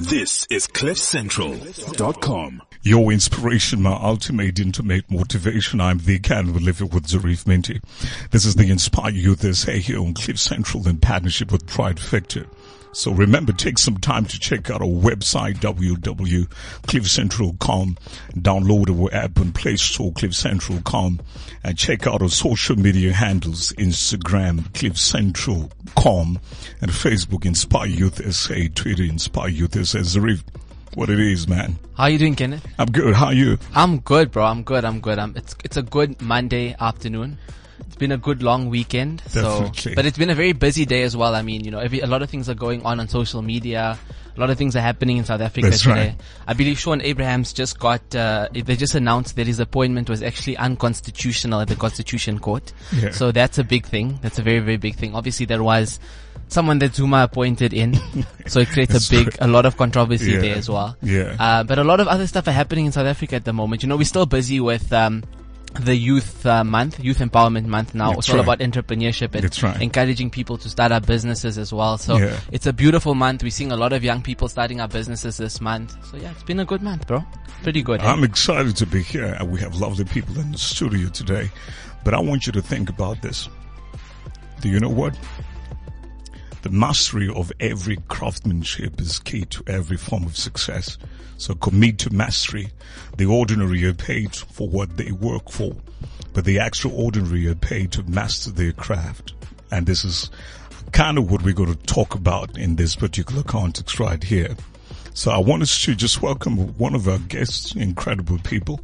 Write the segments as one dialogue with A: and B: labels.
A: This is CliffCentral.com.
B: Your inspiration, my ultimate intimate motivation. I'm the Can live it with Zarif Minty. This is the Inspire Youth SA here on Cliff Central in partnership with Pride Factor. So remember, take some time to check out our website, www.cliffcentral.com. Download our app and Play Store, cliffcentral.com and check out our social media handles, Instagram, cliffcentral.com and Facebook, Inspire Youth SA, Twitter, Inspire Youth SA. Zarif, what it is, man.
C: How you doing, Kenneth?
B: I'm good. How are you?
C: I'm good, bro. I'm good. I'm good. I'm, it's it's a good Monday afternoon. It's been a good long weekend.
B: Definitely.
C: So, but it's been a very busy day as well. I mean, you know, every, a lot of things are going on on social media. A lot of things are happening in South Africa
B: That's
C: today.
B: right.
C: I believe Shaun Abrahams just got, uh, they just announced that his appointment was actually unconstitutional at the Constitution Court.
B: Yeah.
C: So that's a big thing. That's a very, very big thing. Obviously there was someone that Zuma appointed in. so it creates a big, a lot of controversy
B: Yeah.
C: there as well.
B: Yeah.
C: Uh, but a lot of other stuff are happening in South Africa at the moment. You know, we're still busy with, um, the youth uh, month, youth empowerment month now.
B: That's
C: it's all
B: right.
C: about entrepreneurship and
B: right.
C: encouraging people to start up businesses as well. So
B: Yeah.
C: it's a beautiful month. We're seeing a lot of young people starting up businesses this month. So yeah, it's been a good month, bro. Pretty good. eh?
B: I'm excited to be here and we have lovely people in the studio today. But I want you to think about this. Do you know what? The mastery of every craftsmanship is key to every form of success. So commit to mastery. The ordinary are paid for what they work for, but the extraordinary are paid to master their craft. And this is kind of what we're going to talk about in this particular context right here. So I want us to just welcome one of our guests, incredible people,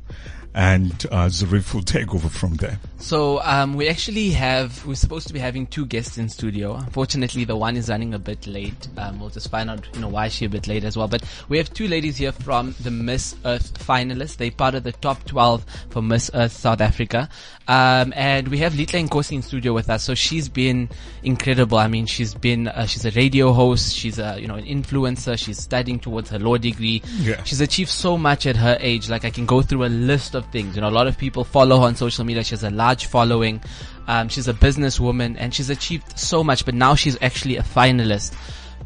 B: and uh, Zarif will take over from there.
C: So um, we actually have we're supposed to be having two guests in studio. Unfortunately, the one is running a bit late. Um, we'll just find out you know why she's a bit late as well. But we have two ladies here from the Miss Earth finalists. They part of the top 12 for Miss Earth South Africa. Um, and we have Lihle Nkosi in studio with us. So she's been incredible. I mean, she's been uh, she's a radio host. She's a you know an influencer. She's studying towards her law degree.
B: Yeah.
C: She's achieved so much at her age. Like I can go through a list of things. You know, a lot of people follow her on social media. She has a large following. Um, she's a businesswoman and she's achieved so much. But now she's actually a finalist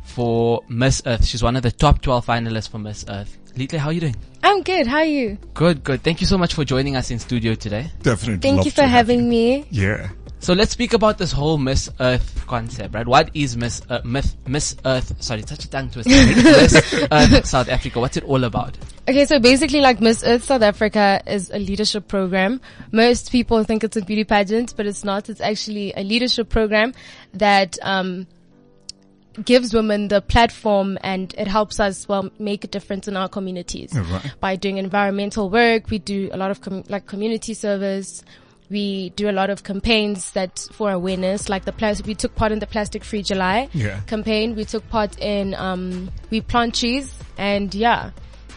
C: for Miss Earth. She's one of the top 12 finalists for Miss Earth. Lihle, how are you doing?
D: I'm good. How are you?
C: Good, good. Thank you so much for joining us in studio today.
B: Definitely.
D: Thank you for having
B: you.
D: me.
B: Yeah.
C: So let's speak about this whole Miss Earth concept, right? What is Miss uh, Miss, Miss Earth? Sorry, touch a tongue twister. Miss Earth South Africa. What's it all about?
D: Okay, so basically like Miss Earth South Africa is a leadership program. Most people think it's a beauty pageant, but it's not. It's actually a leadership program that, um, gives women the platform and it helps us, well, make a difference in our communities.
B: Right.
D: By doing environmental work, we do a lot of com- like community service. We do a lot of campaigns that for awareness, like the plastic, we took part in the Plastic Free July
B: Yeah.
D: campaign. We took part in, um, we plant trees and yeah,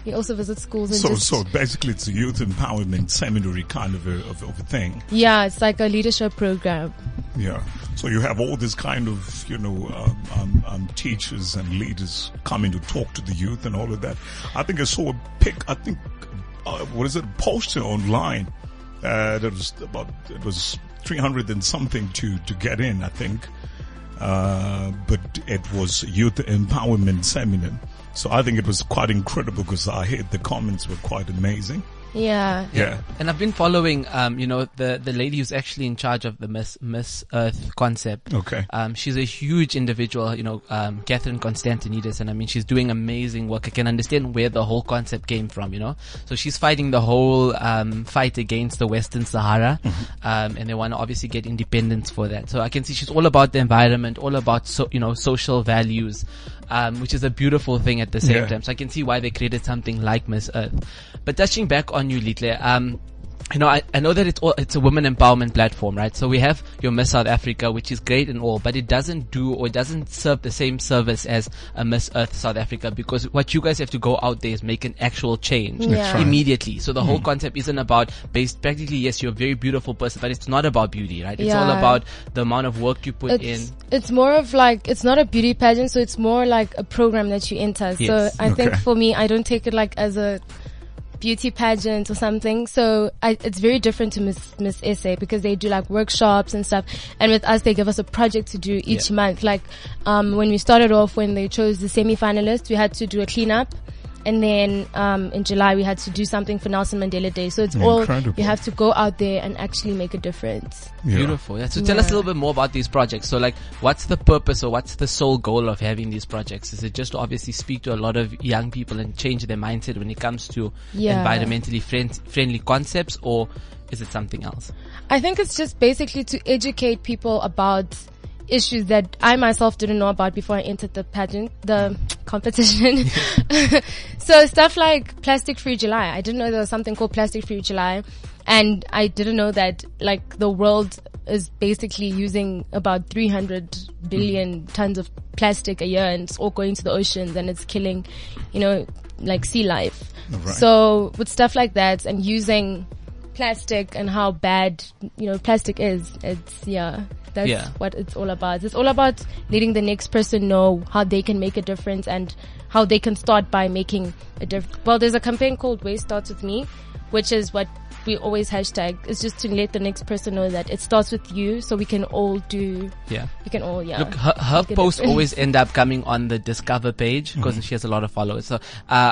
D: we also visit schools and
B: So,
D: just,
B: so basically it's a youth empowerment seminary kind of a, of, of a thing.
D: yeah, it's like a leadership program.
B: Yeah. So you have all this kind of, you know, um, um, um, teachers and leaders coming to talk to the youth and all of that. I think I saw a pic, I think, uh, what is it, poster online, uh, that was about, it was 300 and something to, to get in, I think. Uh, but it was youth empowerment seminar. So I think it was quite incredible because I heard the comments were quite amazing.
D: Yeah.
B: Yeah.
C: And I've been following, um, you know, the, the lady who's actually in charge of the Miss, Miss Earth concept.
B: Okay.
C: Um, she's a huge individual, you know, um, Catherine Constantinides, and I mean, she's doing amazing work. I can understand where the whole concept came from, you know. So she's fighting the whole, um, fight against the Western Sahara, um, and they want to obviously get independence for that. So I can see she's all about the environment, all about, so, you know, social values, um, which is a beautiful thing at the same
B: Yeah.
C: time. So I can see why they created something like Miss Earth. But touching back on you, Lihle, um, you know, I, I know that it's all, it's a women empowerment platform, right? So we have your Miss South Africa, which is great and all, but it doesn't do or it doesn't serve the same service as a Miss Earth South Africa because what you guys have to go out there is make an actual change
D: That's right.
C: immediately. So the whole
B: Hmm.
C: concept isn't about based practically, yes, you're a very beautiful person, but it's not about beauty, right? It's all about the amount of work you put in.
D: It's, it's more of like, it's not a beauty pageant, so it's more like a program that you enter.
C: Yes.
D: So I think for me, I don't take it like as a beauty pageant or something. So I, it's very different to Miss Miss SA because they do like workshops and stuff. And with us, they give us a project to do each
C: Yeah.
D: month. Like um, when we started off, when they chose the semi-finalists, we had to do a cleanup. And then um, in July we had to do something for Nelson Mandela Day. So it's all you have to go out there and actually make a difference.
B: Yeah.
C: Beautiful. Yeah. So tell us a little bit more about these projects. So like, what's the purpose or what's the sole goal of having these projects? Is it just to obviously speak to a lot of young people and change their mindset when it comes to
D: Yeah.
C: environmentally friend- friendly concepts or is it something else?
D: I think it's just basically to educate people about issues that I myself didn't know about before I entered the pageant, the competition. so stuff like plastic free July. I didn't know there was something called plastic free July. And I didn't know that like the world is basically using about 300 billion tons of plastic a year and it's all going to the oceans and it's killing, you know, like sea life.
B: Right.
D: So with stuff like that and using plastic and how bad, you know, plastic is, it's, yeah, that's
C: Yeah.
D: what it's all about. It's all about letting the next person know how they can make a difference and how they can start by making a difference. Well, there's a campaign called Waste Starts With Me, which is what we always hashtag. It's just to let the next person know that it starts with you so we can all do,
C: Yeah.
D: we can all, yeah.
C: Look, her, her posts always end up coming on the Discover page because she has a lot of followers. So uh,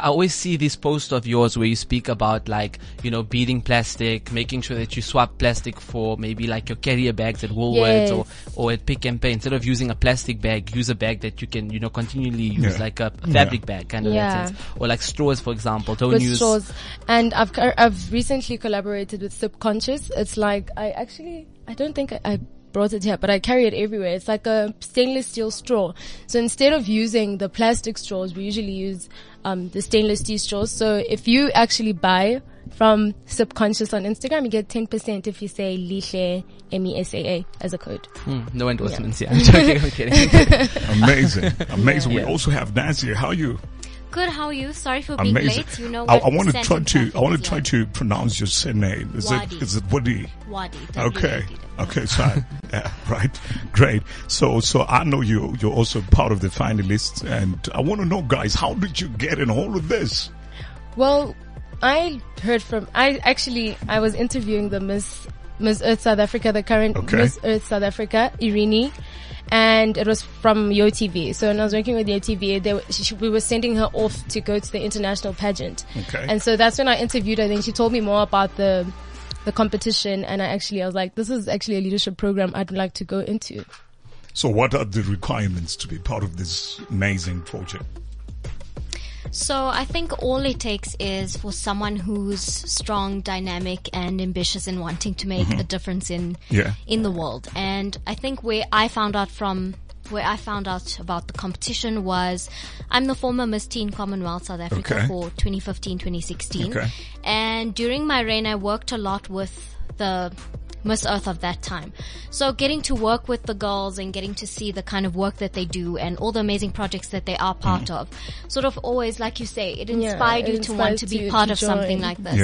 C: I always see these posts of yours where you speak about like you know beating plastic, making sure that you swap plastic for maybe like your carrier bags at Woolworths or
D: Yes.
C: or at Pick n Pay. Instead of using a plastic bag, use a bag that you can you know continually use
B: Yeah.
C: like a fabric bag kind of
D: Yeah.
C: that sense. Or like straws, for example. Don't
D: with
C: use
D: straws. And I've I've recently collaborated with Subconscious. It's like I actually I don't think I, I brought it here, but I carry it everywhere. It's like a stainless steel straw. So instead of using the plastic straws, we usually use um, the stainless steel straws. So if you actually buy from Subconscious on Instagram, you get ten percent if you say Lihle M E S A A as a code.
C: Hmm, no endorsements. Yeah, I'm joking. I'm kidding.
B: Amazing. Amazing. We
C: Yeah.
B: also have Nazia. here. How are you?
E: Good, how are you? Sorry for being
B: Amazing.
E: late. You know
B: I,
E: what?
B: I want to try to, I want to try
E: like
B: to pronounce your surname. Is
E: Wadi.
B: it, is it Wadi?
E: Wadi.
B: Okay. Okay, so yeah, right, great. So, so I know you. You're also part of the finalists, and I want to know, guys, how did you get in all of this?
D: Well, I heard from, I actually, I was interviewing the Miss, Miss Earth South Africa, the current
B: Okay.
D: Miss Earth South Africa, Irini, and it was from YoTV. So when I was working with YoTV, they, she, we were sending her off to go to the international pageant.
B: Okay.
D: And so that's when I interviewed her. Then she told me more about the, the competition, and I actually, I was like, this is actually a leadership program I'd like to go into.
B: So, what are the requirements to be part of this amazing project?
E: So I think all it takes is for someone who's strong, dynamic, and ambitious in wanting to make mm-hmm. a difference in
B: Yeah.
E: in the world. And I think where I found out from where I found out about the competition was I'm the former Miss Teen Commonwealth South Africa
B: Okay.
E: for 2015 2016.
B: Okay.
E: And during my reign, I worked a lot with the Miss Earth of that time. So getting to work with the girls and getting to see the kind of work that they do and all the amazing projects that they are part
B: Mm.
E: of, sort of always, like you say, it
D: Yeah,
E: inspired
D: it
E: you to want to be
D: you
E: part
D: to
E: of something like this.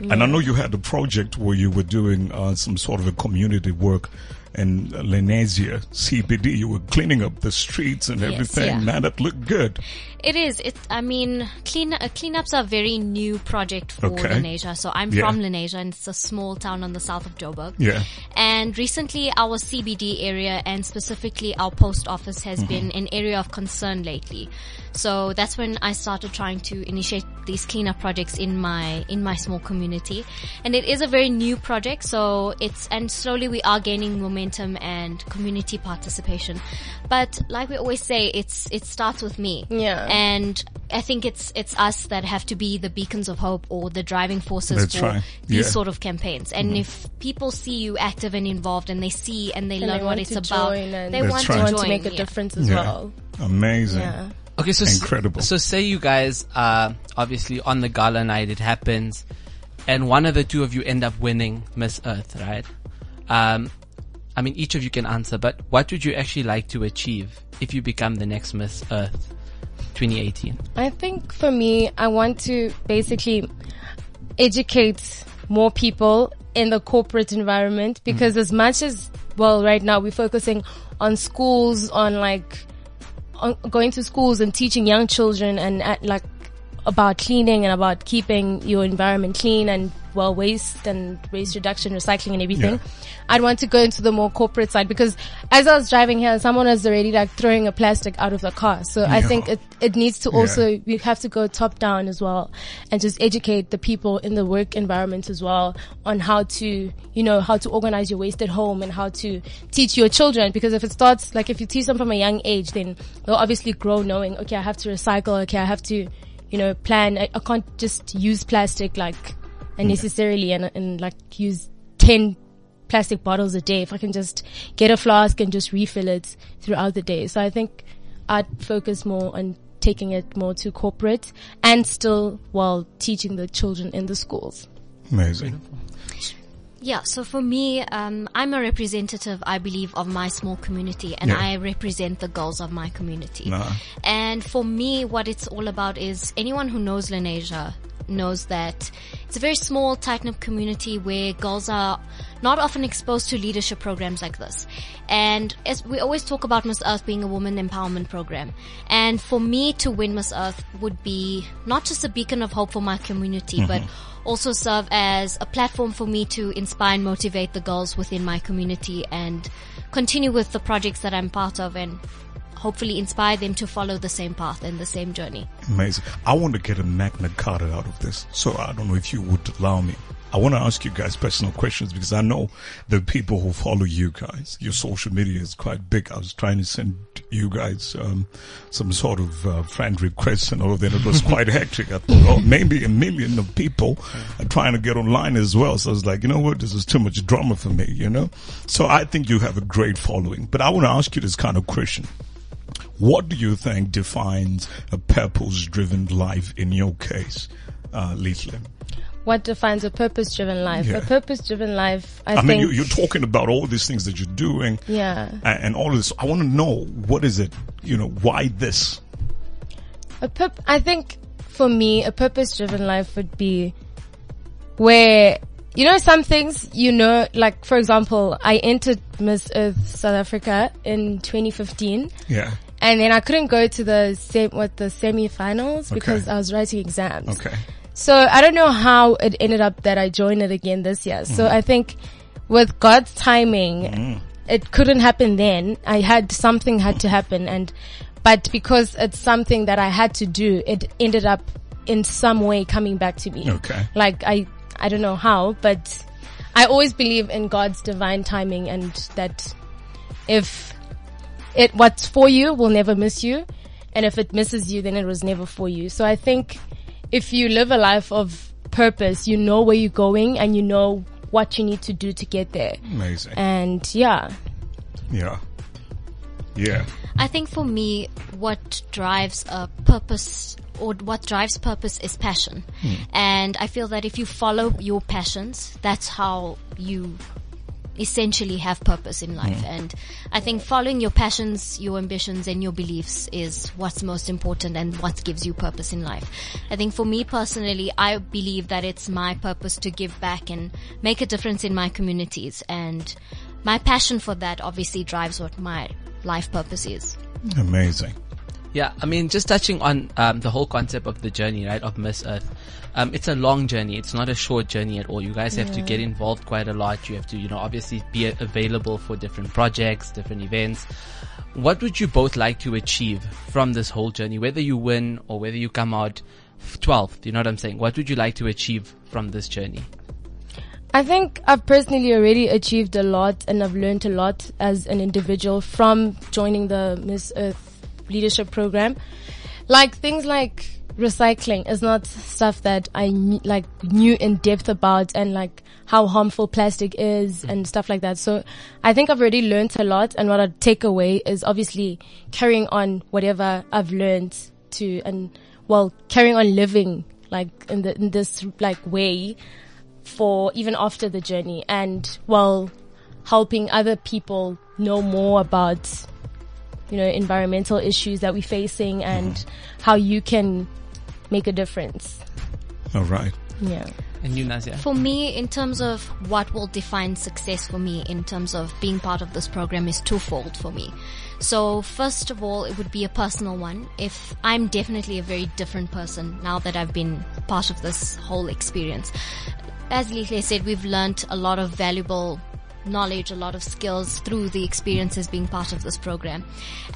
B: Yeah. And I know you had a project where you were doing uh, some sort of a community work in Lenasia, CBD. You were cleaning up the streets and
E: Yes,
B: everything.
E: yeah.
B: Man, that looked good.
E: It is. It. I mean, clean uh, cleanups are a very new project for
B: Okay.
E: Lenasia. So I'm
B: Yeah.
E: from Lenasia, and it's a small town on the south of Joburg.
B: Yeah.
E: And recently, our CBD area and specifically our post office has
B: Mm-hmm.
E: been an area of concern lately. So that's when I started trying to initiate these cleanup projects in my in my small community. And it is a very new project, so it's and slowly we are gaining momentum and community participation. But like we always say, it's it starts with me.
D: Yeah.
E: And I think it's it's us that have to be the beacons of hope or the driving forces
B: That's
E: for
B: right.
E: these
B: Yeah. Mm-hmm.
E: sort of campaigns. And if people see you active and involved and they see and they
D: And
E: learn
D: they
E: what
D: want
E: it's
D: to
E: about,
D: join
E: they
B: That's
E: want
B: right.
E: to
D: want to make a
E: yeah.
D: difference as
B: Yeah.
D: well.
B: Amazing.
D: Yeah.
C: Okay, so s-
B: Incredible.
C: So say you guys are obviously on the gala night, it happens, and one of the two of you end up winning Miss Earth, right? Um, I mean, each of you can answer, but what would you actually like to achieve if you become the next Miss Earth 2018?
D: I think for me, I want to basically educate more people in the corporate environment because as much as, well, right now we're focusing on schools, on like, going to schools and teaching young children and at like about cleaning and about keeping your environment clean and well waste and waste reduction, recycling and everything.
B: Yeah.
D: I'd want to go into the more corporate side because as I was driving here, someone was already like throwing a plastic out of the car. So I think it, it needs to also, we have to go top down as well and just educate the people in the work environment as well on how to, you know, how to organize your waste at home and how to teach your children because if it starts, like if you teach them from a young age, then they'll obviously grow knowing, okay, I have to recycle, okay, I have to, you know, plan, I, I can't just use plastic like unnecessarily and, and like use 10 plastic bottles a day if I can just get a flask and just refill it throughout the day. So I think I'd focus more on taking it more to corporate and still while teaching the children in the schools.
B: Amazing.
E: Yeah, so for me, um, I'm a representative, I believe, of my small community, and
B: Yeah.
E: I represent the goals of my community.
B: Nah.
E: And for me, what it's all about is anyone who knows Lenasia knows that it's a very small, tight-knit community where girls are not often exposed to leadership programs like this. And as we always talk about Miss Earth being a woman empowerment program. And for me to win Miss Earth would be not just a beacon of hope for my community, but mm-hmm. also serve as a platform for me to inspire and motivate the girls within my community and continue with the projects that I'm part of and hopefully inspire them to follow the same path and the same journey.
B: Amazing. I want to get a Magna Carta out of this. So I don't know if you would allow me. I want to ask you guys personal questions because I know the people who follow you guys, your social media is quite big. I was trying to send you guys um, some sort of uh, friend requests and all of that. It was quite hectic. I thought, oh, maybe a million of people are trying to get online as well. So I was like, you know what? This is too much drama for me, you know? So I think you have a great following. But I want to ask you this kind of question. What do you think defines a purpose-driven life in your case, uh, Liesl?
D: What defines a purpose-driven life?
B: Yeah.
D: A purpose-driven life, I,
B: I
D: think.
B: mean, you, you're talking about all these things that you're doing
D: yeah.
B: and, and all of this. I want to know what is it, you know, why this?
D: A purp- I think for me, a purpose-driven life would be where, you know, some things, you know, like for example, I entered Miss Earth South Africa in 2015
B: Yeah.
D: And then I couldn't go to the same, what, the semi-finals
B: Okay.
D: because I was writing exams.
B: Okay.
D: So I don't know how it ended up that I joined it again this year. So mm-hmm. I think with God's timing, mm. it couldn't happen then. I had something had to happen and, but because it's something that I had to do, it ended up in some way coming back to me.
B: Okay.
D: Like I, I don't know how, but I always believe in God's divine timing and that if it, what's for you will never miss you. And if it misses you, then it was never for you. So I think if you live a life of purpose, you know where you're going and you know what you need to do to get there.
B: Amazing.
D: And yeah,
B: Yeah. Yeah.
E: I think for me, what drives a purpose or what drives purpose is passion. Hmm. And I feel that if you follow your passions, that's how you essentially have purpose in life. And I think following your passions, your ambitions and your beliefs is what's most important and what gives you purpose in life. I think for me personally, I believe that it's my purpose to give back and make a difference in my communities. And my passion for that obviously drives what my life purpose is.
B: Amazing.
C: Yeah, I mean, just touching on um, the whole concept of the journey, right, of Miss Earth. Um, it's a long journey. It's not a short journey at all. You guys have to get involved quite a lot. You have to, you know, obviously be available for different projects, different events. What would you both like to achieve from this whole journey? Whether you win or whether you come out 12th, you know what I'm saying? What would you like to achieve from this journey?
D: I think I've personally already achieved a lot and I've learned a lot as an individual from joining the Miss Earth leadership program. Like things like recycling is not stuff that I like knew in depth about and like how harmful plastic is and stuff like that. So I think I've already learned a lot and what I'd take away is obviously carrying on whatever I've learned to and well, carrying on living like in the, in this like way for even after the journey and while helping other people know more about you know environmental issues that we're facing and mm-hmm. how you can make a difference
B: All right.
D: yeah
C: And you, Nazia?
E: For me, in terms of what will define success for me in terms of being part of this program is twofold for me. So first of all, it would be a personal one. If I'm definitely a very different person now that I've been part of this whole experience. As Lihle said, we've learned a lot of valuable knowledge, a lot of skills through the experiences being part of this program.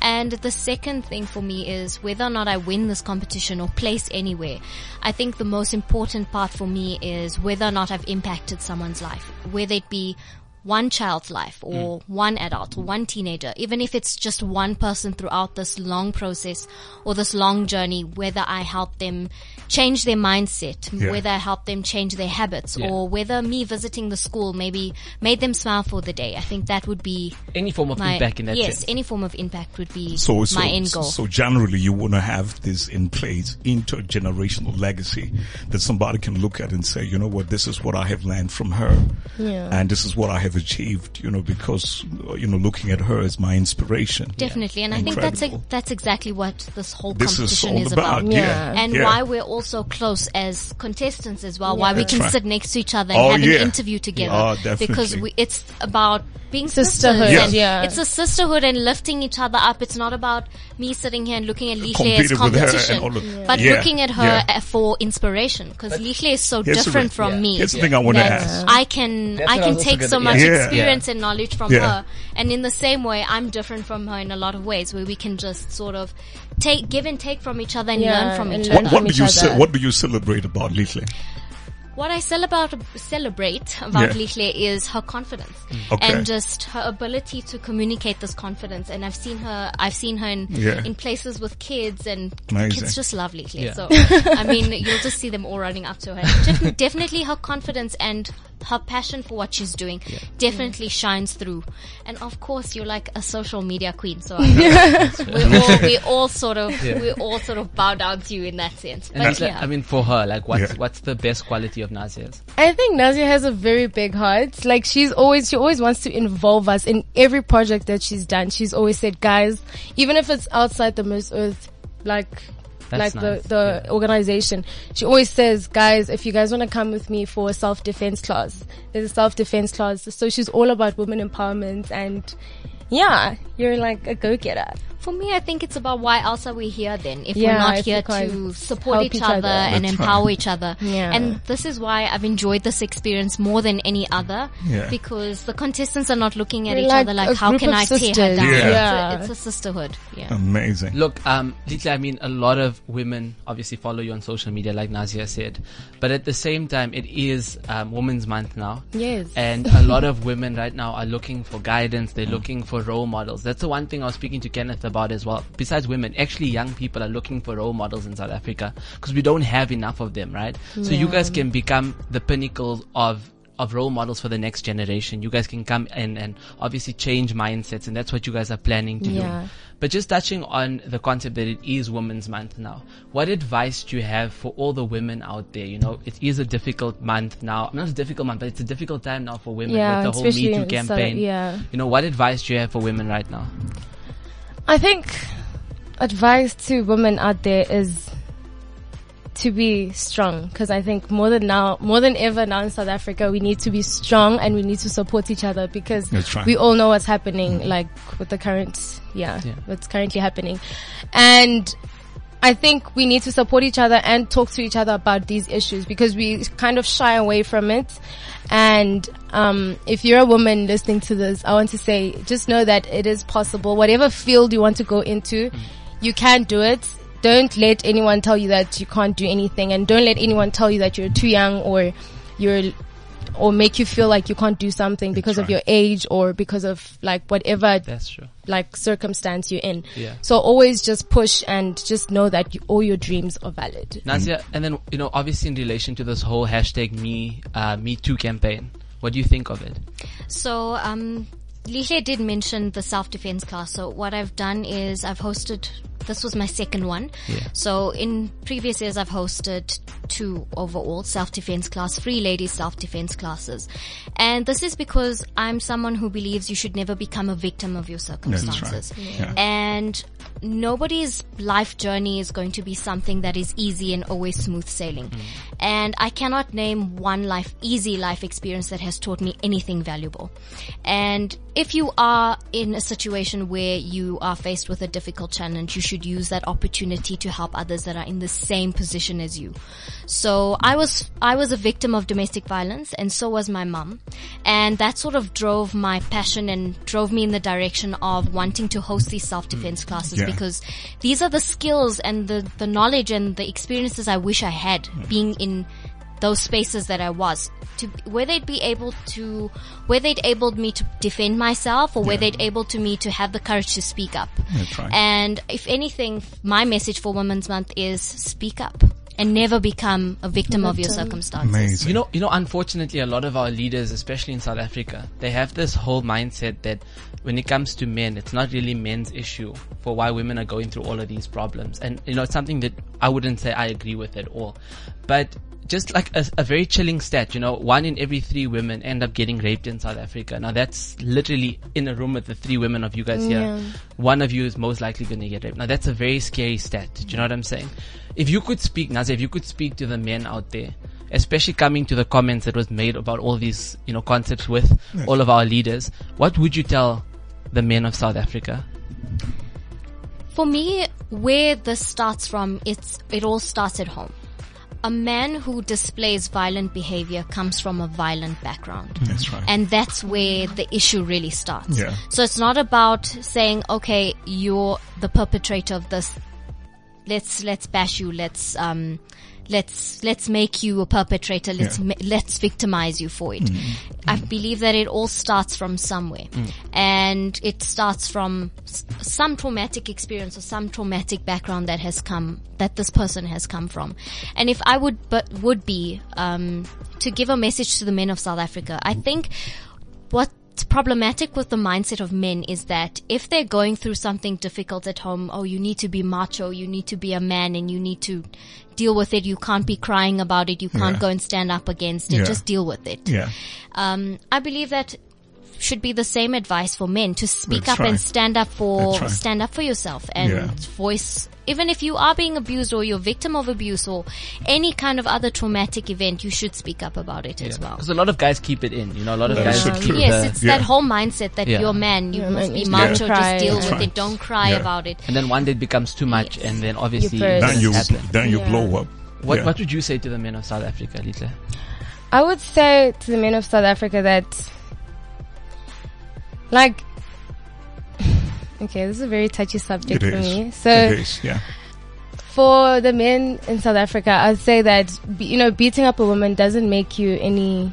E: And the second thing for me is whether or not I win this competition or place anywhere. I think the most important part for me is whether or not I've impacted someone's life, whether it be one child's life or mm. one adult or one teenager, even if it's just one person throughout this long process or this long journey, whether I help them change their mindset,
B: Yeah.
E: whether I help them change their habits
C: Yeah.
E: or whether me visiting the school maybe made them smile for the day. I think that would be
C: Any form of
E: my,
C: impact in that
E: yes,
C: sense.
E: any form of impact would be
B: So, so,
E: my end goal.
B: so generally you want to have this in place, intergenerational legacy that somebody can look at and say, you know what, this is what I have learned from her.
D: Yeah.
B: And this is what I have achieved, you know, because, uh, you know, looking at her as my inspiration.
E: Definitely, and I think that's a, that's exactly what this whole
B: This
E: competition
B: all
E: is
B: about,
E: about.
B: yeah.
D: Yeah.
E: And
B: yeah.
E: why we're also close as contestants as well. Why we
D: That's
E: can
B: right.
E: sit next to each other and
B: Oh,
E: have
B: yeah.
E: an interview together.
B: Oh, definitely.
E: Because we, it's about being
D: Sisterhood,
E: sisters. and
D: yeah.
E: It's a sisterhood and lifting each other up. It's not about me sitting here and looking at Lihle as
B: Competing with her and
E: competition,
B: all of-
E: but
B: Yeah,
E: looking at her
B: yeah.
E: for inspiration. Because Lihle is so
B: Here's
E: different
B: re-
E: from
C: yeah.
E: me.
B: Here's the thing I want to
E: that
B: ask.
E: I can I can take so
C: gonna-
E: much
B: yeah. Yeah.
E: experience and knowledge from
B: Yeah.
E: her, and in the same way, I'm different from her in a lot of ways, where we can just sort of take give and take from each other and
D: Yeah,
E: learn from
D: and
E: each
D: learn
E: other.
B: What, what do you ce- what do you celebrate about Lihle?
E: What I celebrate celebrate about
B: Yeah.
E: Lihle is her confidence mm.
B: Okay.
E: and just her ability to communicate this confidence. And I've seen her, I've seen her in
B: Yeah.
E: in places with kids, and
B: Amazing.
E: kids just love Lihle.
C: Yeah.
E: So I mean, you'll just see them all running up to her. Def- definitely, her confidence and her passion for what she's doing definitely shines through. And of course, you're like a social media queen, so we all we all sort of we all sort of bow down to you in that sense.
C: And
E: But
C: it's like-
E: yeah.
C: I mean, for her, like, what's
B: Yeah.
C: what's the best quality of Nazia's?
D: I think Nazia has a very big heart. Like she's always, she always wants to involve us in every project that she's done. She's always said, guys, even if it's outside the Miss Earth, like,
C: That's
D: like
C: nice.
D: the, the
C: Yeah.
D: organization, she always says, guys, if you guys want to come with me for a self-defense class, there's a self-defense class. So she's all about women empowerment and yeah, you're like a go-getter.
E: For me, I think it's about why else are we here then? If
D: Yeah,
E: we're not here to support each,
D: each
E: other,
D: other.
E: and
B: That's
E: empower
B: right.
E: each other.
D: Yeah.
E: And this is why I've enjoyed this experience more than any other.
B: Yeah.
E: Because the contestants are not looking at
D: We're
E: each
D: like
E: other like, how can
D: of
E: I tear her down?
B: Yeah.
D: Yeah.
E: It's, a, it's a sisterhood. Yeah.
B: Amazing.
C: Look, um, Lihle, I mean, a lot of women obviously follow you on social media, like Nazia said, but at the same time, it is um, Women's Month now.
D: Yes.
C: And a lot of women right now are looking for guidance. They're looking for role models. That's the one thing I was speaking to Kenneth about as well. Besides women, actually young people are looking for role models in South Africa because we don't have enough of them, right? So you guys can become the pinnacle of of role models for the next generation. You guys can come in and obviously change mindsets and that's what you guys are planning to
D: Yeah.
C: do. But just touching on the concept that it is Women's Month now, what advice do you have for all the women out there? You know, it is a difficult month now. Not a difficult month, but it's a difficult time now for women
D: Yeah,
C: with the whole Me Too campaign.
D: yeah.
C: You know, what advice do you have for women right now?
D: I think advice to women out there is to be strong because I think more than now, more than ever now in South Africa, we need to be strong and we need to support each other because we all know what's happening, like with the current, yeah,
C: Yeah.
D: what's currently happening. And I think we need to support each other and talk to each other about these issues because we kind of shy away from it. And um, if you're a woman listening to this, I want to say just know that it is possible. Whatever field you want to go into, you can do it. Don't let anyone tell you that you can't do anything, and don't let anyone tell you that you're too young or you're or make you feel like you can't do something because of your age or because of like whatever
C: That's true.
D: like circumstance you're in.
C: Yeah.
D: So always just push and just know that you, all your dreams are valid.
C: Nazia, and then, you know, obviously in relation to this whole hashtag me, uh, me too campaign, what do you think of it?
E: So, um, Lihle did mention the self-defense class. So what I've done is I've hosted, this was my second one.
C: Yeah.
E: So in previous years I've hosted two overall self-defense class, free ladies self-defense classes. And this is because I'm someone who believes you should never become a victim of your circumstances.
B: Yeah.
E: And nobody's life journey is going to be something that is easy and always smooth sailing. Mm. And I cannot name one life, easy life experience that has taught me anything valuable. And if you are in a situation where you are faced with a difficult challenge, you should use that opportunity to help others that are in the same position as you. So I was, I was a victim of domestic violence and so was my mum. And that sort of drove my passion and drove me in the direction of wanting to host these self-defense mm. classes
B: Yeah.
E: because these are the skills and the, the knowledge and the experiences I wish I had mm. being in those spaces that I was to where they'd be able to where they'd enabled me to defend myself or where
B: Yeah.
E: they'd able to me to have the courage to speak up.
B: That's right.
E: And if anything, my message for Women's Month is speak up and never become a victim of your
D: Victim.
E: circumstances.
B: Amazing.
C: You know, you know, unfortunately, a lot of our leaders, especially in South Africa, they have this whole mindset that when it comes to men, it's not really men's issue for why women are going through all of these problems. And, you know, it's something that I wouldn't say I agree with at all. But just like a, a very chilling stat, you know, one in every three women end up getting raped in South Africa. Now that's literally in a room with the three women of you guys here.
D: Yeah.
C: One of you is most likely going to get raped. Now that's a very scary stat. Do you know what I'm saying? If you could speak, Nazia, if you could speak to the men out there, especially coming to the comments that was made about all these, you know, concepts with all of our leaders, what would you tell the men of South Africa?
E: For me, where this starts from, it's, it all starts at home. A man who displays violent behavior comes from a violent background.
B: That's right.
E: And that's where the issue really starts.
B: Yeah.
E: So it's not about saying, okay, you're the perpetrator of this. Let's, let's bash you. Let's, um, let's, let's make you a perpetrator. Let's,
B: Yeah.
E: ma- let's victimize you for it. I believe that it all starts from somewhere and it starts from s- some traumatic experience or some traumatic background that has come, that this person has come from. And if I would, but would be, um, to give a message to the men of South Africa, I think what's problematic with the mindset of men is that if they're going through something difficult at home, oh, you need to be macho, you need to be a man and you need to deal with it. You can't be crying about it. You can't
B: Yeah.
E: go and stand up against it.
B: Yeah.
E: Just deal with it.
B: yeah.
E: Um, I believe that should be the same advice for men to speak
B: That's
E: up and stand up for,
B: right.
E: stand up for yourself and
B: Yeah.
E: voice, even if you are being abused or you're a victim of abuse or any kind of other traumatic event, you should speak up about it as well.
C: Because a lot of guys keep it in, you know, a lot of
B: That
C: guys
B: is so.
E: Yes, it's
B: Yeah.
E: that whole mindset that
C: Yeah.
E: you're a man, you
D: You're
E: must be macho,
D: don't
E: just deal
D: That's
E: with
B: right.
E: it, don't cry
B: Yeah.
E: about it.
C: and then one day it becomes too much
E: Yes.
C: and then obviously
D: burst.
B: Then you, then you
D: Yeah.
B: blow up.
C: What,
B: Yeah.
C: what would you say to the men of South Africa, Lihle?
D: I would say to the men of South Africa that, like, okay, this is a very touchy subject
B: It
D: for
B: is.
D: me. So
B: is. Yeah.
D: for the men in South Africa, I'd say that you know beating up a woman doesn't make you any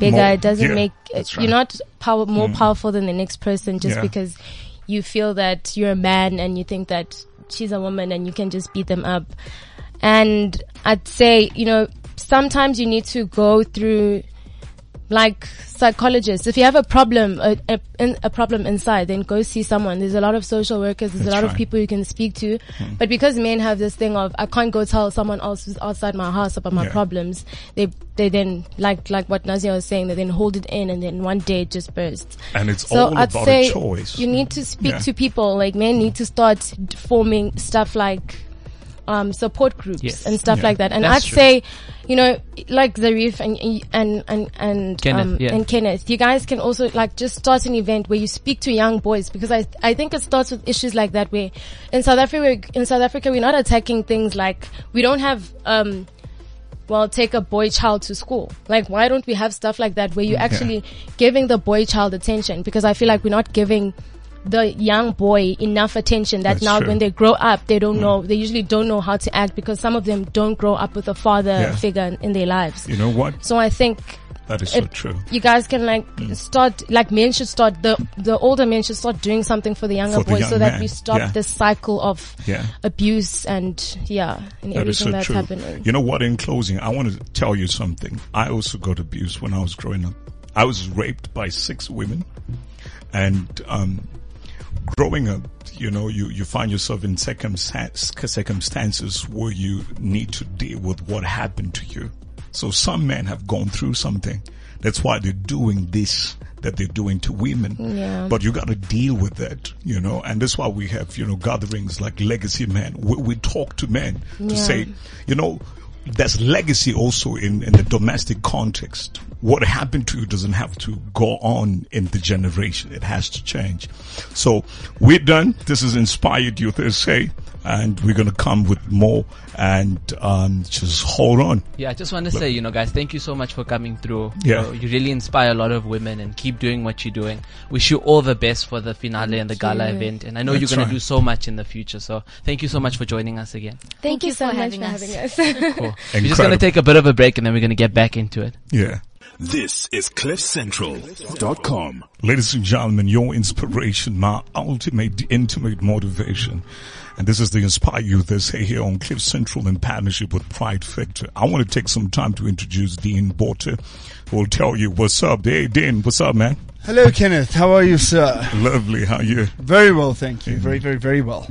D: bigger.
B: More-
D: it doesn't
B: yeah,
D: make
B: that's
D: you're not power, more
B: Mm.
D: powerful than the next person just
B: Yeah.
D: because you feel that you're a man and you think that she's a woman and you can just beat them up. And I'd say you know sometimes you need to go through like psychologists. If you have a problem, a, a, a problem inside, then go see someone. There's a lot of social workers. There's
B: That's
D: a lot
B: right.
D: of people you can speak to. Hmm. But because men have this thing of, I can't go tell someone else who's outside my house about my
B: Yeah.
D: problems. They, they then, like, like what Nazia was saying, they then hold it in and then one day it just bursts.
B: And it's
D: So
B: all
D: I'd
B: about
D: say
B: a choice.
D: you need to speak
B: Yeah.
D: to people. Like men need to start forming stuff like um, support groups
C: Yes.
D: and stuff
B: Yeah.
D: like that. And
C: That's
D: I'd
C: true.
D: say, you know, like Zarif and and and and
C: Kenneth,
D: um,
C: yeah.
D: and Kenneth, you guys can also like just start an event where you speak to young boys because I I think it starts with issues like that where in South Africa in South Africa we're not attacking things like we don't have um well, take a boy child to school. Like, why don't we have stuff like that where you're actually giving the boy child attention? Because I feel like we're not giving the young boy enough attention that
B: That's
D: now
B: true.
D: when they grow up, they don't know, they usually don't know how to act because some of them don't grow up with a father
B: Yeah.
D: figure in, their lives.
B: You know what?
D: So I think
B: That is so
D: it-
B: true.
D: you guys can like
B: Mm.
D: start, like men should start, the, the older men should start doing something for the younger
B: For the
D: boys
B: young
D: so that
B: man,
D: we stop
B: yeah.
D: this cycle of
B: Yeah.
D: abuse and yeah, and
B: That is
D: everything
B: so
D: that's
B: true.
D: happening.
B: You know what? In closing, I want to tell you something. I also got abused when I was growing up. I was raped by six women, and um, growing up, you know, you you find yourself in circumstance, circumstances where you need to deal with what happened to you. So some men have gone through something That's why they're doing this that they're doing to women.
D: Yeah.
B: But you got to deal with that, you know, and that's why we have, you know, gatherings like Legacy Men. We, we talk to men to
D: Yeah.
B: say, you know, there's legacy also in, in the domestic context. What happened to you doesn't have to go on in the generation. It has to change. So we're done. This is Inspired Youth SA and we're going to come with more and, um, just hold on.
C: Yeah, I just want to say, you know, guys, thank you so much for coming through.
B: Yeah.
C: You, know, you really inspire a lot of women and keep doing what you're doing. Wish you all the best for the finale and the gala
D: you.
C: event. And I know
B: That's
C: you're going
B: right.
C: to do so much in the future. So thank you so much for joining us again.
D: Thank, you
E: you
D: so
E: for
D: much
E: having
D: for having us.
C: Cool. We're just going to take a bit of a break and then we're going to get back into it.
B: Yeah.
A: This is CliffCentral.com.
B: Ladies and gentlemen, your inspiration, my ultimate, intimate motivation. And this is the Inspire Youth SA here on Cliff Central in partnership with Pride Factor. I want to take some time to introduce Dean Borter, who will tell you what's up. Hey, Dean, what's up, man?
F: Hello, Kenneth. How are you, sir?
B: Lovely. How are you?
F: Very well, thank you. Mm. Very, very, very well.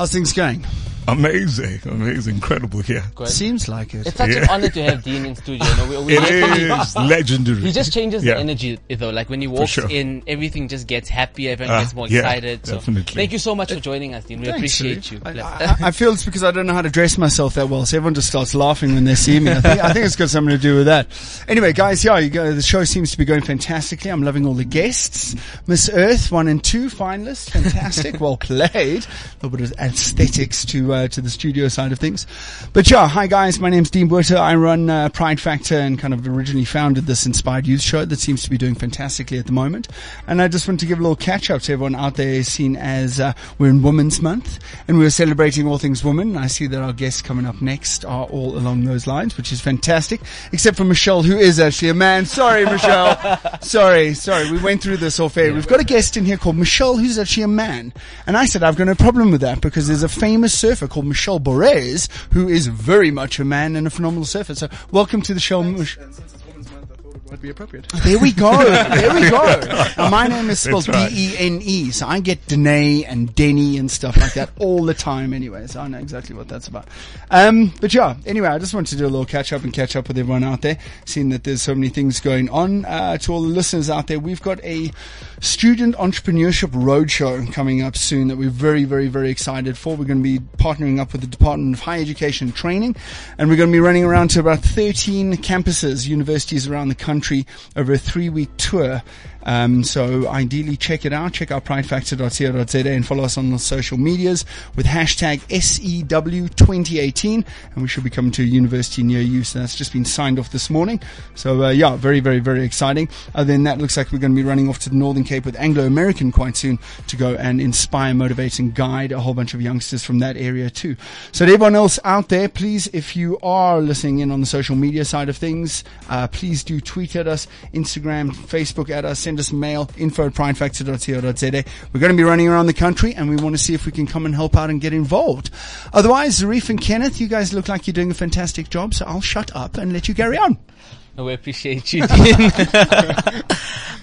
F: How's things going?
B: Amazing. Amazing. Incredible here.
F: Seems like it.
C: It's such an honor to have Dean in studio. You know, we, we
B: It is legendary.
C: He just changes
B: Yeah.
C: the energy though. Like when he walks
B: sure.
C: in, everything just gets happier. Everyone
B: Ah,
C: gets more
B: yeah,
C: excited. So
B: definitely.
C: thank you so much for joining us, Dean. We
F: Thanks,
C: appreciate
F: Lee.
C: you.
F: I, I, I feel it's because I don't know how to dress myself that well, so everyone just starts laughing when they see me. I think, I think it's got something to do with that. Anyway, guys, yeah, you go, the show seems to be going fantastically. I'm loving all the guests. Miss Earth, one and two finalists, fantastic, well played. A little bit of aesthetics to uh, to the studio side of things. But yeah, hi guys, my name's Dean Buerter. I run uh, Pride Factor and kind of originally founded this Inspired Youth show that seems to be doing fantastically at the moment. And I just want to give a little catch up to everyone out there, seen as uh, we're in Women's Month and we're celebrating all things women. I see that our guests coming up next are all along those lines, which is fantastic, except for Michelle, who is actually a man. Sorry, Michelle. sorry, sorry. We went through this off air. We've got a guest in here called Michelle, who's actually a man. And I said, I've got no problem with that because there's a famous surfer called Michel Bourez, who is very much a man and a phenomenal surfer. So welcome to the show, Mich-
G: Would be appropriate.
F: there we go. There we go. Now, my name is spelled
B: right.
F: D-E-N-E, so I get Danae and Denny and stuff like that all the time anyway, so I know exactly what that's about. Um, but yeah, anyway, I just wanted to do a little catch up and catch up with everyone out there, seeing that there's so many things going on. Uh, to all the listeners out there, we've got a student entrepreneurship roadshow coming up soon that we're very, very, very excited for. We're going to be partnering up with the Department of Higher Education and Training, and we're going to be running around to about 13 campuses, universities around the country over a three week tour. Um, so ideally check it out. Check out pridefactor.co.za and follow us on the social medias with hashtag SEW2018 and we should be coming to a university near you. So that's just been signed off this morning. So, uh, yeah, very, very, very exciting. Other than that, looks like we're going to be running off to the Northern Cape with Anglo American quite soon to go and inspire, motivate and guide a whole bunch of youngsters from that area too. So to everyone else out there, please, if you are listening in on the social media side of things, uh, please do tweet at us, Instagram, Facebook at us, send us mail, info at pridefactor.co.za. We're going to be running around the country and we want to see if we can come and help out and get involved. Otherwise, Zarif and Kenneth, you guys look like you're doing a fantastic job, so I'll shut up and let you carry on.
C: No, we appreciate you, Dean.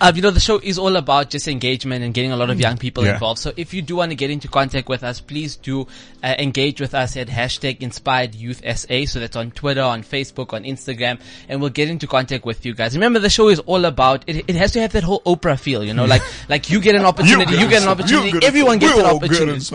C: um, you know, the show is all about just engagement and getting a lot of young people
B: Yeah.
C: involved. So if you do want to get into contact with us, please do uh, engage with us at hashtag Inspired Youth SA. So that's on Twitter, on Facebook, on Instagram, and we'll get into contact with you guys. Remember, the show is all about it. It has to have that whole Oprah feel, you know, like like you get an opportunity, you, get an opportunity, everyone gets an opportunity.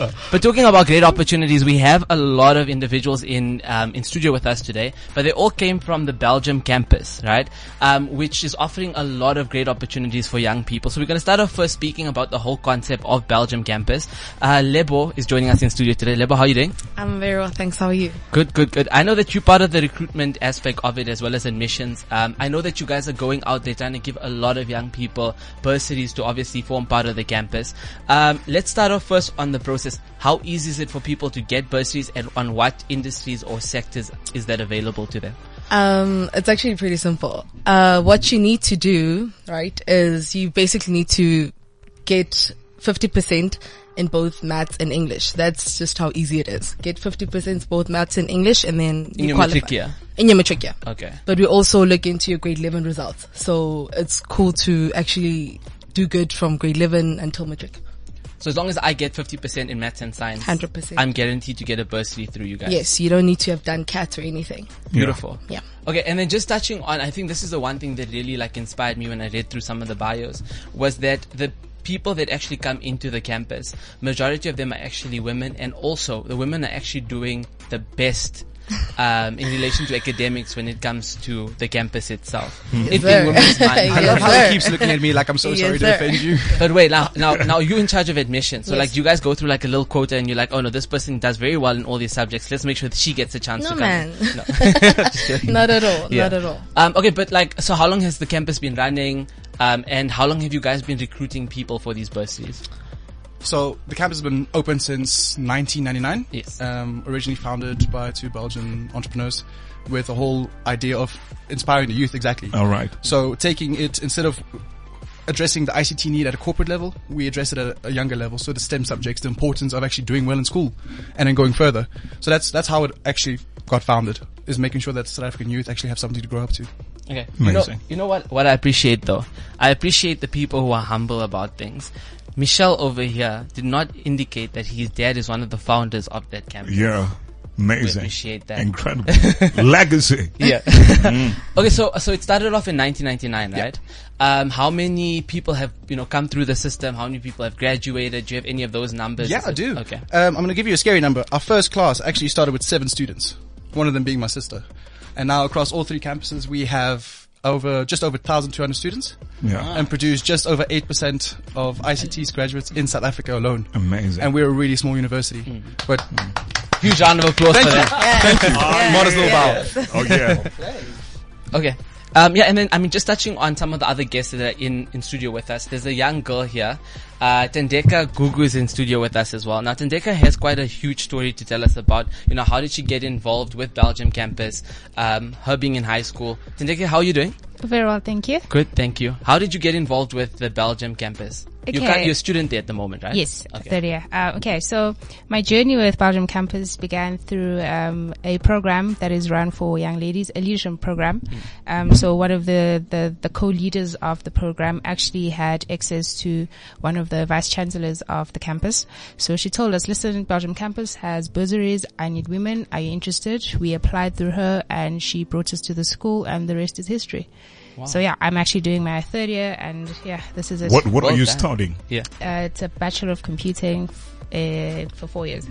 C: But talking about great opportunities, we have a lot of individuals in um, in studio with us today, but they all came from the Belgium campus, right? Um, which is offering a lot of great opportunities for young people. So we're going to start off first speaking about the whole concept of Belgium campus. Uh, Lebo is joining us in studio today. Lebo, how are you doing?
H: I'm very well, thanks. How are you?
C: Good, good, good. I know that you're part of the recruitment aspect of it as well as admissions. Um, I know that you guys are going out there trying to give a lot of young people bursaries to obviously form part of the campus. Um, let's start off first on the process. How easy is it for people to get bursaries and on what industries or sectors is that available to them?
H: Um, it's actually pretty simple. Uh, what you need to do, right, is you basically need to get 50% in both maths and English. That's just how easy it is. Get 50% both maths and English and then
C: In
H: you
C: your
H: qualify.
C: matric year?
H: In your matric year.
C: Okay.
H: But we also look into your grade 11 results. So it's cool to actually do good from grade 11 until matric.
C: So as long as I get 50% in maths and science,
H: 100%.
C: I'm guaranteed to get a bursary through you guys.
H: Yes, you don't need to have done CAT or anything.
C: Beautiful.
H: Yeah.
C: Okay, and then just touching on, I think this is the one thing that really like inspired me when I read through some of the bios was that the people that actually come into the campus, majority of them are actually women, and also the women are actually doing the best. Um, in relation to academics when it comes to the campus itself. It being
H: sir.
C: women's mind.
G: I
H: Yes,
G: love how
H: sir.
G: he keeps looking at me like I'm so
H: Yes,
G: sorry to offend you.
C: But wait, now, now, now you're in charge of admission. So
H: Yes.
C: like, you guys go through like a little quota and you're like, oh no, this person does very well in all these subjects. Let's make sure that she gets a chance
H: No,
C: to come.
H: man.
C: in. No.
H: Not at all.
C: Yeah.
H: Not at all.
C: Um, okay, but like, so how long has the campus been running? Um, and how long have you guys been recruiting people for these bursaries?
G: So the campus has been open since 1999.
C: Yes.
G: Um, originally founded by two Belgian entrepreneurs with the whole idea of inspiring the youth. Exactly.
B: All right.
G: So taking it instead of addressing the ICT need at a corporate level, we address it at a younger level. So the STEM subjects, the importance of actually doing well in school and then going further. So that's, that's how it actually got founded is making sure that South African youth actually have something to grow up to.
C: Okay. You know,
B: Amazing.
C: you know what, what I appreciate though? I appreciate the people who are humble about things. Michelle over here did not indicate that his dad is one of the founders of that campus.
B: Yeah. Amazing.
C: appreciate that.
B: Incredible. Legacy.
C: Yeah. okay, so so it started off in 1999, right? Um, how many people have you know come through the system? How many people have graduated? Do you have any of those numbers?
G: Yeah, I do.
C: Okay.
G: Um, I'm going to give you a scary number. Our first class actually started with seven students, one of them being my sister. And now across all three campuses, we have over, just over 1,200 students
B: Yeah.
G: and produce just over 8% of ICT's graduates in South Africa alone.
B: Amazing.
G: And we're a really small university.
C: Hmm.
G: But
C: Huge round of applause thank for that.
G: modest little bow.
B: oh yeah.
C: Okay. Um, yeah, and then I mean, just touching on some of the other guests that are in in studio with us. There's a young girl here, uh, Tendeka Gugu is in studio with us as well. Now, Tendeka has quite a huge story to tell us about. You know, how did she get involved with Belgium campus? Um, her being in high school. Tendeka, how are you doing?
I: Very well, thank you.
C: Good, thank you. How did you get involved with the Belgium campus? You're,
I: Okay.
C: you're a student there at the moment, right?
I: Yes,
C: Okay.
I: third year. Uh, okay, so my journey with Belgium Campus began through um, a program that is run for young ladies, a leadership program. Um, so one of the, the, the co-leaders of the program actually had access to one of the vice chancellors of the campus. So she told us, listen, Belgium Campus has bursaries. I need women. Are you interested? We applied through her and she brought us to the school and the rest is history. So yeah, I'm actually doing my third year and yeah, this is it.
B: What What
C: Well
B: are you
C: done.
B: studying?
C: Yeah.
I: Uh, it's a Bachelor of Computing uh, for four years.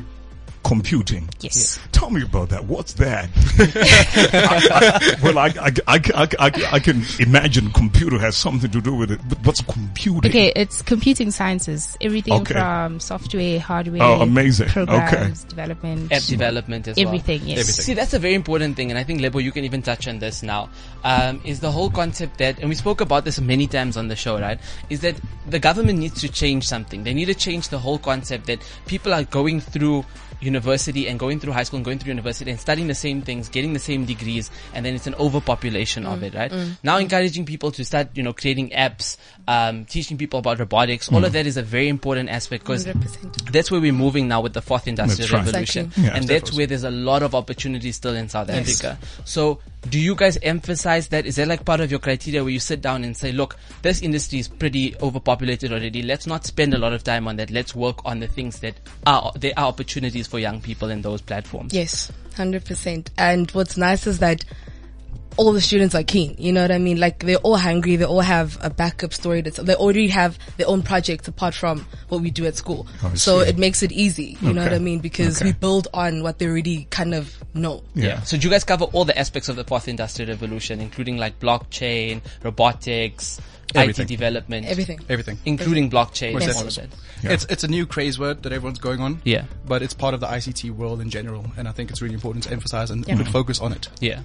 B: Computing.
I: Yes.
B: Tell me about that. What's that? I- I- well, I, I, I, I, I, I can imagine computer has something to do with it, but what's computing?
I: Okay, it's computing sciences. Everything
B: Okay.
I: from software, hardware,
B: Oh, amazing. Okay.
I: programs, development,
C: App development as well.
I: everything. Yes.
C: See, that's a very important thing, and I think Lebo, you can even touch on this now. Um, is the whole concept that, and we spoke about this many times on the show, right? Is that the government needs to change something. They need to change the whole concept that people are going through university and going through high school and going through university and studying the same things, getting the same degrees, and then it's an overpopulation of mm, it, right? Mm. Now encouraging people to start, you know, creating apps, um, teaching people about robotics, all of mm. that is a very important aspect because that's where we're moving now with the fourth industrial
B: That's right.
C: revolution.
H: Exactly.
B: Yeah.
C: and that's where there's a lot of opportunities still in South Africa. So do you guys emphasize that? Is that like part of your criteria where you sit down and say, look, this industry is pretty overpopulated already. Let's not spend a lot of time on that. Let's work on the things that are, there are opportunities for young people in those platforms.
H: Yes, hundred percent. And what's nice is that all the students are keen. You know what I mean? Like they're all hungry. They all have a backup story. That's, they already have their own projects apart from what we do at school.
B: I
H: so it makes it easy. You know what I mean? Because
B: Okay.
H: we build on what they already kind of know.
C: Yeah. So do you guys cover all the aspects of the fourth industrial revolution, including like blockchain, robotics,
G: Everything.
C: IT development,
H: Everything.
G: Everything.
C: including blockchain,
G: Most
C: and all of
G: definitely.
C: that.
B: Yeah.
G: It's, it's a new craze word that everyone's going on.
C: Yeah.
G: But it's part of the ICT world in general. And I think it's really important to emphasize and
H: Yeah.
G: put focus on it.
C: Yeah.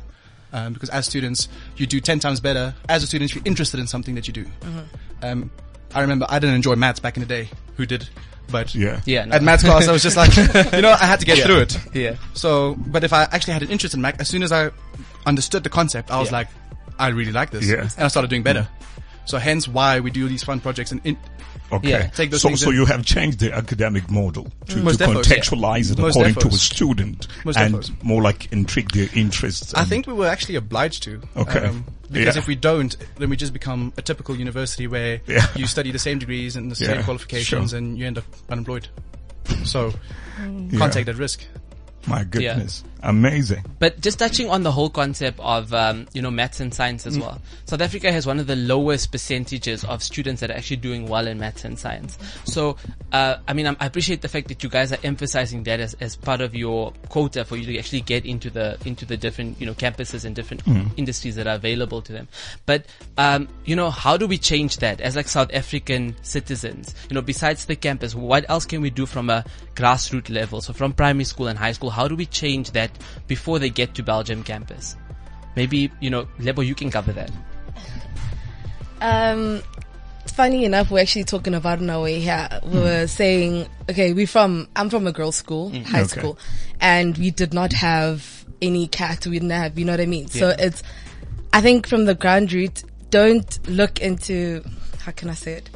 G: Um, because as students, you do 10 times better as a student if you're interested in something that you do. Um, I remember I didn't enjoy maths back in the day. Who did? But
B: Yeah.
C: Yeah. No.
G: at maths class, I was just like, you know, I had to get through it.
C: Yeah.
G: So, but if I actually had an interest in math, as soon as I understood the concept, I was
C: Yeah.
G: like, I really like this.
B: Yeah.
G: And I started doing better. So hence why we do these fun projects and in,
B: Okay.
C: Yeah.
G: Take those
B: so, so
G: in.
B: you have changed the academic model to,
G: Most
B: to
G: defos, yeah.
B: contextualize it
G: Most
B: according to a student
G: Most
B: and
G: defos.
B: more like intrigue their interests.
G: I think we were actually obliged to. um,
B: Okay.
G: because
B: Yeah.
G: if we don't, then we just become a typical university where
B: Yeah.
G: you study the same degrees and the same qualifications
B: sure.
G: and you end up unemployed. So, can't take that risk.
B: My goodness. Amazing.
C: But just touching on the whole concept of, um, you know, maths and science
B: Mm.
C: as well. South Africa has one of the lowest percentages of students that are actually doing well in maths and science. So, uh, I mean, I appreciate the fact that you guys are emphasizing that as, as part of your quota for you to actually get into the, into the different, you know, campuses and different
B: Mm.
C: industries that are available to them. But, um, you know, how do we change that as like South African citizens? You know, besides the campus, what else can we do from a grassroots level? So from primary school and high school, how do we change that before they get to Belgium campus? Maybe, you know, Lebo, you can cover that.
H: Um, funny enough, we're actually talking about it on our way here. We were saying, okay, we from, I'm from a girls' school, high
B: Okay.
H: school, and we did not have any cat. We didn't have, you know what I mean? So it's, I think from the ground root, don't look into, how can I say it?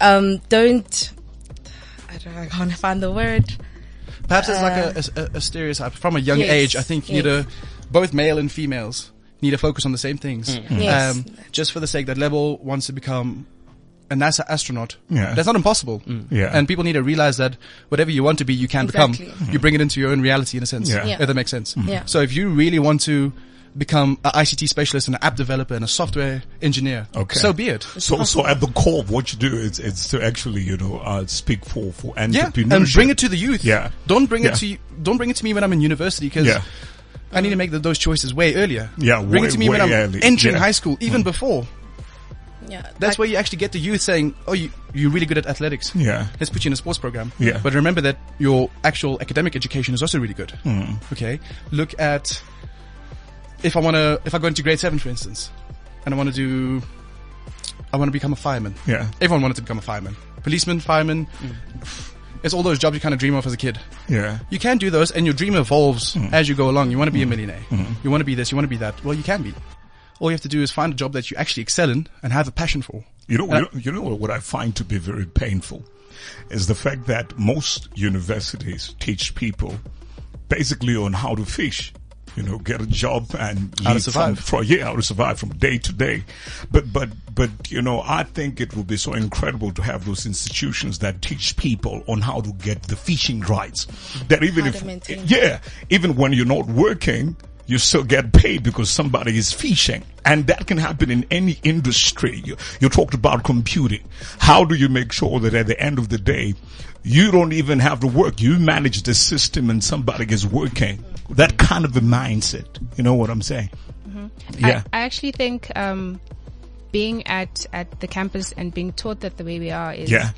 H: Um, don't, I don't know, I can't find the word.
G: Perhaps it's like a, uh, a, a stereotype from a young
H: Yes,
G: age. I think you
H: yes.
G: know, both male and females need to focus on the same things. Mm. Mm.
H: Um, yes.
G: Um, just for the sake that Lebo wants to become a NASA astronaut.
B: Yeah.
G: That's not impossible. Mm.
B: Yeah.
G: And people need to realize that whatever you want to be, you can
H: Exactly.
G: become. You bring it into your own reality in a sense.
B: Yeah.
H: Yeah.
G: If that makes sense.
H: Yeah.
G: So if you really want to become an ICT specialist and an app developer and a software engineer,
B: Okay.
G: so be it.
B: So, so at the core of what you do is, is to actually, you know, uh, speak for, for entrepreneurship.
G: Yeah, and bring it to the youth.
B: Yeah.
G: Don't bring
B: Yeah.
G: it to you, don't bring it to me when I'm in university because
B: Yeah.
G: I need to make the, those choices way earlier.
B: Yeah,
G: bring
B: way-
G: it to me when
B: way
G: I'm
B: early.
G: entering
B: Yeah.
G: high school, even before.
H: Yeah.
G: That's
H: like-
G: where you actually get the youth saying, "Oh, you you're really good at athletics.
B: Yeah.
G: let's put you in a sports program."
B: Yeah.
G: but remember that your actual academic education is also really good.
B: Hmm.
G: Okay, look at if I want to if I go into grade seven, for instance, and I want to do, I want to become a fireman.
B: Yeah.
G: Everyone wanted to become a fireman, policeman, fireman. Mm. It's all those jobs you kind of dream of as a kid.
B: Yeah.
G: You can do those, and your dream evolves
B: Hmm.
G: as you go along. You want to be a mm. millionaire. Mm. You want to be this. You want to be that. Well, you can be. All you have to do is find a job that you actually excel in and have a passion for.
B: You know, you know, you know what I find to be very painful is the fact that most universities teach people basically on how to fish. You know, get a job and
G: How to
B: live
G: survive.
B: From, for, yeah, how to survive from day to day. But, but, but, you know, I think it would be so incredible to have those institutions that teach people on how to get the fishing rights. That even
H: How
B: if, yeah, even when you're not working, you still get paid because somebody is fishing. And that can happen in any industry. You, you talked about computing. How do you make sure that at the end of the day, you don't even have to work? You manage the system and somebody is working. That kind of a mindset. You know what I'm saying? Yeah.
I: I, I actually think um, being at, at the campus and being taught that the way we are is
B: Yeah.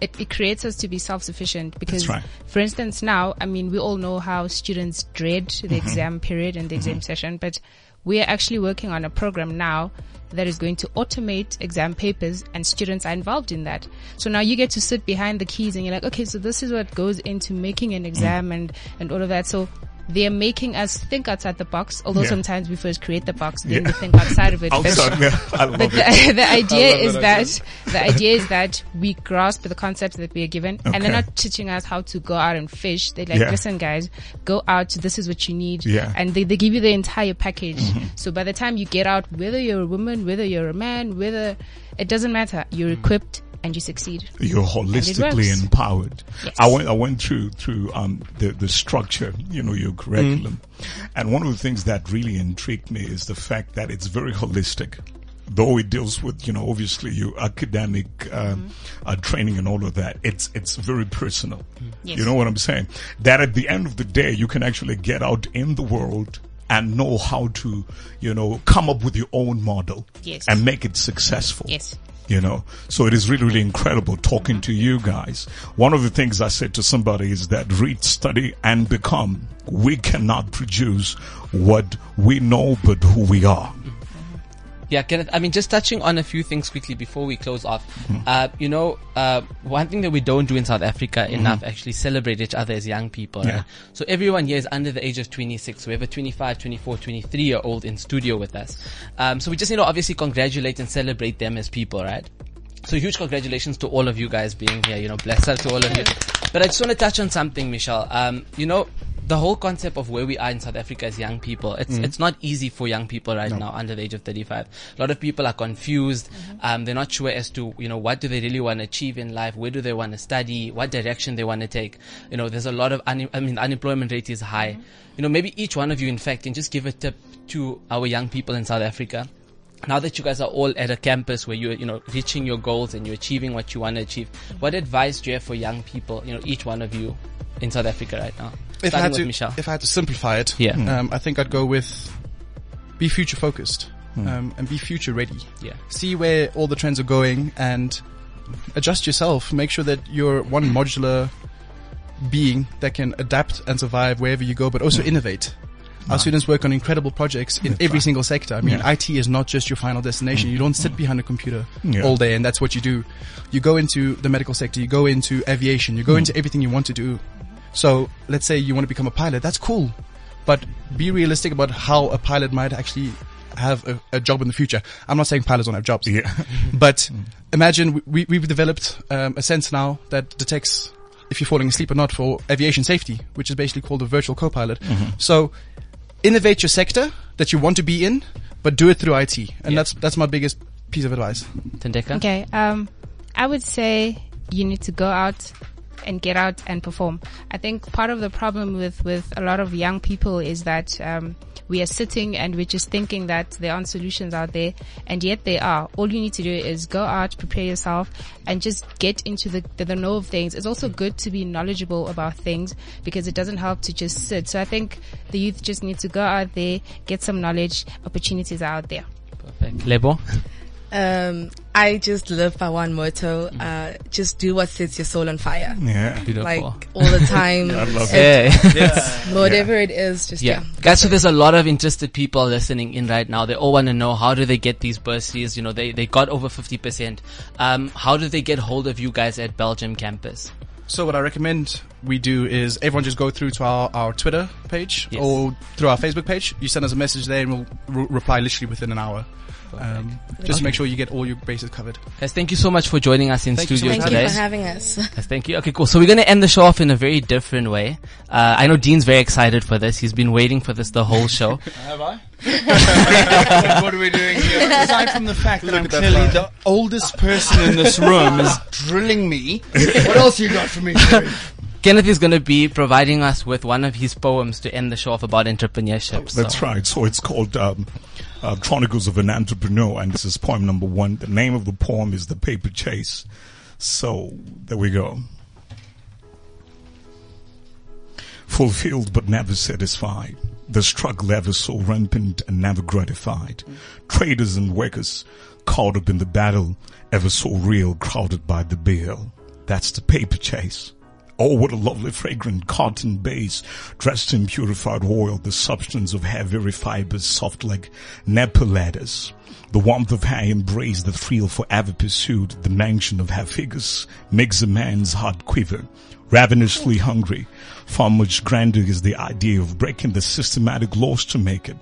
I: It, it creates us to be self-sufficient because
B: right.
I: for instance now i mean we all know how students dread the
B: Mm-hmm.
I: exam period and the exam session but we are actually working on a program now that is going to automate exam papers and students are involved in that. So now you get to sit behind the keys and you're like, okay, so this is what goes into making
B: Mm.
I: an exam and, and all of that. So they're making us think outside the box, although
B: Yeah.
I: sometimes we first create the box, then
B: Yeah.
I: we think outside of it. But-
B: Outside, yeah,
I: but the, the idea is
G: that
I: that the idea is that we grasp the concepts that we are given, and they're not teaching us how to go out and fish. They're like, listen, guys, go out. This is what you need,
B: Yeah. Mm-hmm.
I: and they, they give you the entire package. So by the time you get out, whether you're a woman, whether you're a man, whether it doesn't matter, you're
B: Mm.
I: equipped and you succeed.
B: you're holistically empowered.
I: Yes.
B: I went I went through through um the the structure, you know, your curriculum. And one of the things that really intrigued me is the fact that it's very holistic. Though it deals with, you know, obviously your academic um, uh, training and all of that, it's it's very personal.
I: Yes.
B: You know what I'm saying? That at the end of the day, you can actually get out in the world and know how to, you know, come up with your own model
I: Yes.
B: and make it successful
I: Yes.
B: you know so it is really really incredible talking to you guys one of the things i said to somebody is that read study and become we cannot produce what we know but who we are
C: Yeah, Kenneth, I mean, just touching on a few things quickly before we close off. Uh, you know, uh, one thing that we don't do in South Africa enough actually celebrate each other as young people. Right? So everyone here is under the age of 26. We have a 25, 24, 23 year old in studio with us. Um, so we just need to obviously congratulate and celebrate them as people, right? So huge congratulations to all of you guys being here. You know, bless up to all of you. But I just want to touch on something, Michelle. Um, you know, the whole concept of where we are in South Africa as young people, it's mm. it's not easy for young people right now under the age of 35. A lot of people are confused. Mm-hmm. Um, they're not sure as to you know what do they really want to achieve in life, where do they want to study, what direction they want to take. You know, there's a lot of un- I mean, unemployment rate is high. Mm-hmm. You know, maybe each one of you, in fact, can just give a tip to our young people in South Africa now that you guys are all at a campus where you're, you know, reaching your goals and you're achieving what you want to achieve, what advice do you have for young people, you know, each one of you in South Africa right now?
G: If I had to,
C: Michelle.
G: if I had to simplify it,
C: Yeah.
G: um, I think I'd go with be future focused hmm. um, and be future ready.
C: Yeah.
G: See where all the trends are going and adjust yourself. Make sure that you're one modular being that can adapt and survive wherever you go, but also hmm. innovate. Our students work on incredible projects in every single sector. I mean,
B: Yeah.
G: IT is not just your final destination. Hmm. You don't sit behind a computer
B: Yeah.
G: all day and that's what you do. You go into the medical sector, you go into aviation, you go into everything you want to do. So let's say you want to become a pilot. That's cool. But be realistic about how a pilot might actually have a, a job in the future. I'm not saying pilots don't have jobs.
B: Yeah.
G: But imagine we, we've developed um, a sense now that detects if you're falling asleep or not for aviation safety, which is basically called a virtual co-pilot. So innovate your sector that you want to be in, but do it through IT. And
C: Yeah.
G: that's, that's my biggest piece of advice.
C: Tendeka?
I: Okay. Um, I would say you need to go out and get out and perform. I think part of the problem with, with a lot of young people is that, um, we are sitting and we're just thinking that there aren't solutions out there and yet they are. All you need to do is go out, prepare yourself and just get into the, the, the know of things. It's also good to be knowledgeable about things because it doesn't help to just sit. So I think the youth just need to go out there, get some knowledge, opportunities are out there.
C: Perfect. Lebo?
H: Um, I just live by one motto, uh, just do what sets your soul on fire.
B: Yeah.
C: Beautiful.
H: Like all the time.
B: I love
H: It-
C: yeah.
H: Whatever it is, just
C: Yeah.
H: yeah.
C: Guys, so there's a lot of interested people listening in right now. They all want to know how do they get these bursaries? You know, they, they got over 50%. Um, how do they get hold of you guys at Belgium campus?
G: So what I recommend we do is everyone just go through to our, our Twitter page
C: Yes.
G: or through our Facebook page. You send us a message there and we'll re- reply literally within an hour. Um, just to make sure you get all your bases covered.
C: Guys, thank you so much for joining us in
G: Thank you so
C: studio
G: much
H: Thank you for having us.
C: Yes, thank you. Okay, cool. So we're going to end the show off in a very different way. Uh, I know Dean's very excited for this. He's been waiting for this the whole show.
F: Have I? what, what are we doing here? Aside from the fact that Look I'm clearly the oldest person in this room is drilling me, what else you got for me? Jerry?
C: Kenneth is going to be providing us with one of his poems to end the show off about entrepreneurship. So-
B: That's right. So it's called um, uh, Chronicles of an Entrepreneur, and this is poem number one. The name of the poem is The Paper Chase. So there we go. Fulfilled but never satisfied. The struggle ever so rampant and never gratified. Traders and workers caught up in the battle, ever so real, crowded by the bill. That's the paper chase. Oh, what a lovely fragrant cotton base, dressed in purified oil, the substance of heavy fibers, soft like ladders. The warmth of her embrace, the thrill forever pursued, the mention of her figures makes a man's heart quiver. Ravenously hungry, far much grander is the idea of breaking the systematic laws to make it.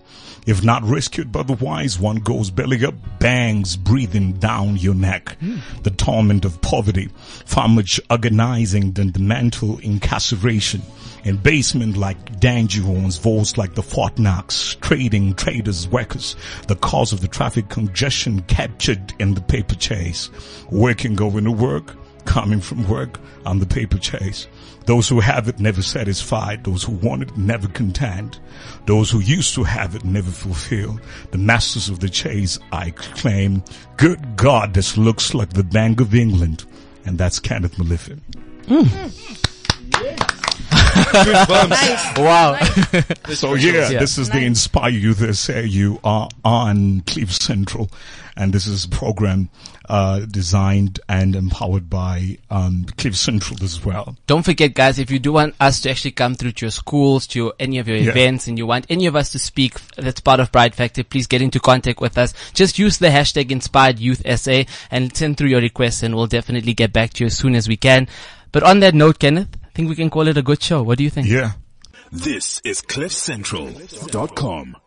B: If not rescued by the wise, one goes belly up, bangs breathing down your neck. Hmm. The torment of poverty, far much agonizing than the mental incarceration. In basement like dangerons, voice like the Fort Knox, trading traders, workers, the cause of the traffic congestion captured in the paper chase. Working going to work, coming from work on the paper chase. Those who have it never satisfied. Those who want it never content. Those who used to have it never fulfilled. The masters of the chase, I claim. Good God, this looks like the Bank of England. And that's Kenneth Malifi. Mm.
C: wow.
B: So yeah,
C: Yeah.
B: this is the Inspired Youth SA You are on Cliff Central, and this is a program uh, designed and empowered by um, Cliff Central as well.
C: Don't forget, guys, if you do want us to actually come through to your schools, to your, any of your
B: Yeah.
C: events, and you want any of us to speak that's part of Bride Factor, please get into contact with us. Just use the hashtag Inspired Youth SA and send through your requests, and we'll definitely get back to you as soon as we can. But on that note, Kenneth, I think we can call it a good show. What do you think?
B: Yeah.
A: This is CliffCentral.com.